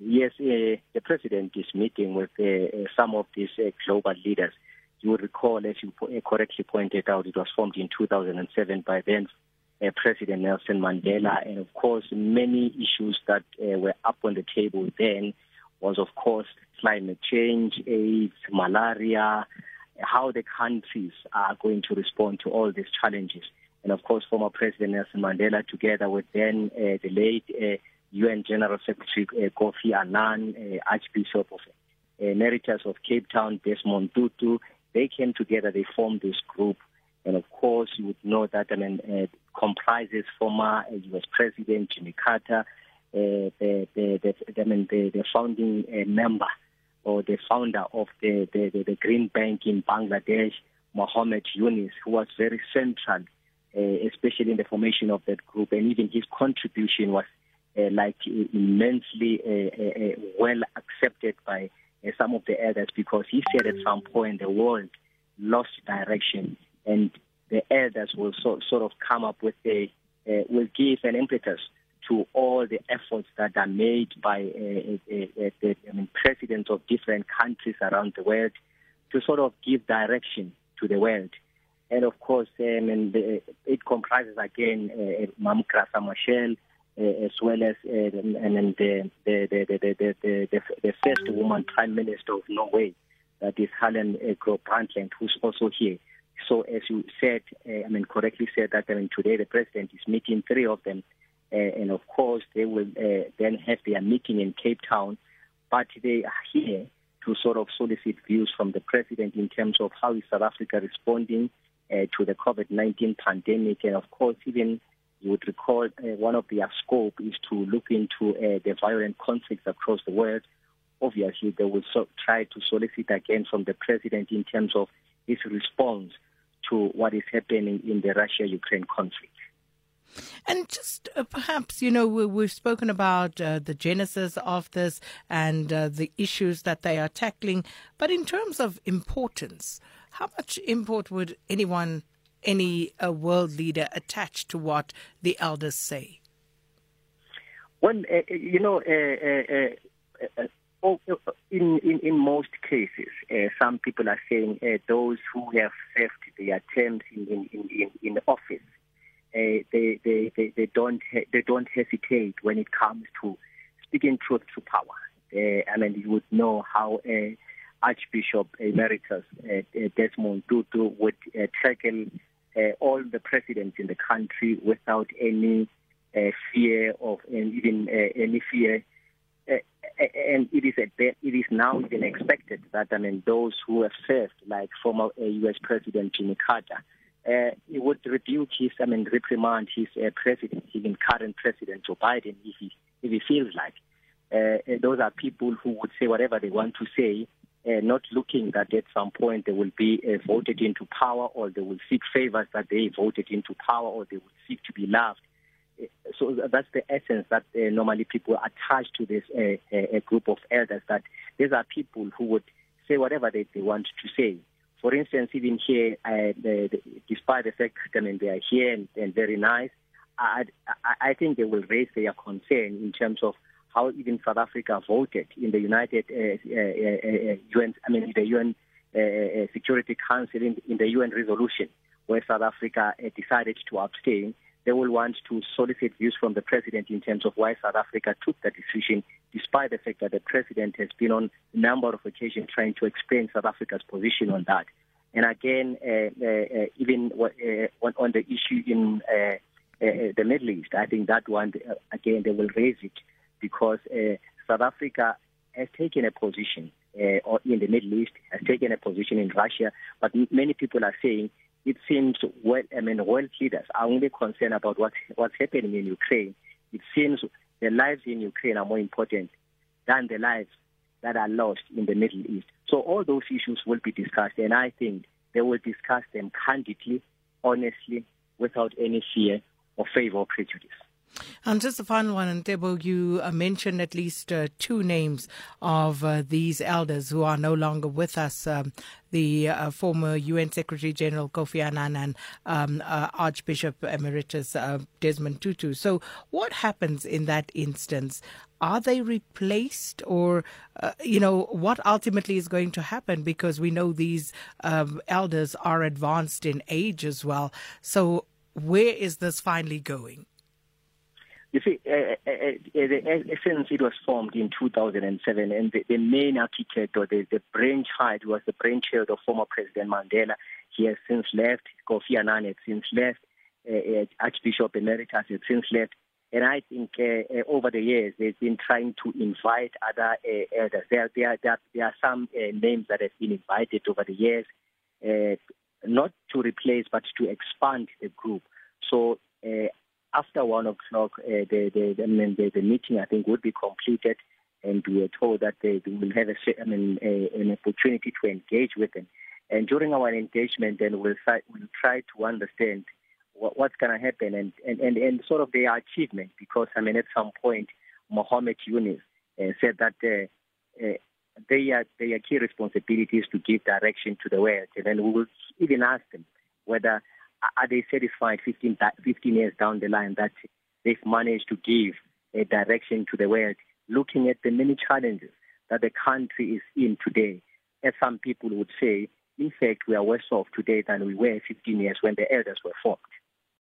Yes, uh, the president is meeting with uh, some of these uh, global leaders. You will recall, as you correctly pointed out, it was formed in 2007 by then uh, President Nelson Mandela, and of course, many issues that uh, were up on the table then was, of course, climate change, AIDS, malaria, how the countries are going to respond to all these challenges. And of course, former President Nelson Mandela, together with then uh, the late uh, UN General Secretary uh, Kofi Annan, uh, Archbishop of uh, Emeritus of Cape Town, Desmond Tutu, they came together, they formed this group. And of course, you would know that I mean, uh, comprises former U.S. President Jimmy Carter, the, the, the, founding member or the founder of the, the, the, Grameen Bank in Bangladesh, Mohammed Yunus, who was very central, especially in the formation of that group, and even his contribution was like immensely uh, uh, uh, well accepted by uh, some of the elders because he said at some point the world lost direction and the elders will so, sort of come up with a uh, will give an impetus to all the efforts that are made by uh, uh, uh, the I mean, presidents of different countries around the world to sort of give direction to the world. And of course, um, and the, it comprises again uh, Mam Graça Machel, uh, Eh, as well as uh, and, and the, the, the, the, the, first woman prime minister of Norway, that is Helen eh, Gro Brundtland, who's also here. So as you said, I mean correctly said that I mean today the president is meeting three of them, and of course they will then have their meeting in Cape Town, but they are here to sort of solicit views from the president in terms of how is South Africa responding uh, to the COVID-19 pandemic, and of course even you would recall uh, one of their scope is to look into uh, the violent conflicts across the world. Obviously, they will so try to solicit again from the president in terms of his response to what is happening in the Russia-Ukraine conflict. And just uh, perhaps, you know, we, have spoken about uh, the genesis of this and uh, the issues that they are tackling. But in terms of importance, how much import would anyone any world leader attached to what the elders say? Well, uh, you know, uh, in, in, in most cases, some people are saying those who have served their terms in, in, in, in office, they, they, they, they, don't, they don't hesitate when it comes to speaking truth to power. I mean, you would know how Archbishop Emeritus Desmond Tutu would tackle uh, all the presidents in the country without any uh, fear of and even uh, any fear. Uh, and it is a it is now even expected that I mean those who have served, like former uh, U.S. President Jimmy Carter, uh, he would rebuke his I mean reprimand his uh, president, even current President Joe Biden, if he if he feels like. Uh, those are people who would say whatever they want to say uh, not looking that at some point they will be uh, voted into power or they will seek favors that they voted into power or they will seek to be loved. Uh, so that's the essence that uh, normally people attach to this uh, uh, group of elders, that these are people who would say whatever they, they want to say. For instance, even here, uh, the, the, despite the fact that I mean, they are here and, and very nice, I, I, I think they will raise their concern in terms of how even South Africa voted in the United uh, uh, uh, UN, I mean the UN uh, uh, Security Council in, in, the UN resolution, where South Africa uh, decided to abstain. They will want to solicit views from the president in terms of why South Africa took that decision, despite the fact that the president has been on a number of occasions trying to explain South Africa's position on that. And again, even on the issue in the Middle East, I think that one again they will raise it because uh, South Africa has taken a position uh, in the Middle East, has taken a position in Russia, but many people are saying it seems well, I mean, world leaders are only concerned about what, what's happening in Ukraine. It seems the lives in Ukraine are more important than the lives that are lost in the Middle East. So all those issues will be discussed, and I think they will discuss them candidly, honestly, without any fear or favor or prejudice. And just the final one, and Tebo, you uh, mentioned at least uh, two names of uh, these elders who are no longer with us. Um, the uh, former UN Secretary General Kofi Annan and um, uh, Archbishop Emeritus uh, Desmond Tutu. So, what happens in that instance? are they replaced or, you know, what ultimately is going to happen? Because we know these um, elders are advanced in age as well. So, where is this finally going? You see, uh, uh, uh, since it was formed in 2007, and the, the main architect or the, the brainchild was the brainchild of former President Mandela. He has since left. Kofi Annan has since left. Uh, Archbishop Emeritus has since left. And I think uh, over the years, they've been trying to invite other elders. There, there, there, there are some names that have been invited over the years, not to replace, but to expand the group. So uh, after one o'clock, uh, the, the, I mean, the, the meeting, I think, would be completed. And we were told that they, they will have a, I mean, a, an opportunity to engage with them. And during our engagement, then we'll try, we'll try to understand what, what's going to happen and, and, and, and sort of their achievement. Because, I mean, at some point, Mohammed Yunus uh, said that uh, uh, their, their key responsibility is to give direction to the world. And then we will even ask them whether are they satisfied 15, 15 years down the line that they've managed to give a direction to the world, looking at the many challenges that the country is in today. As some people would say, in fact, we are worse off today than we were 15 years when the elders were formed.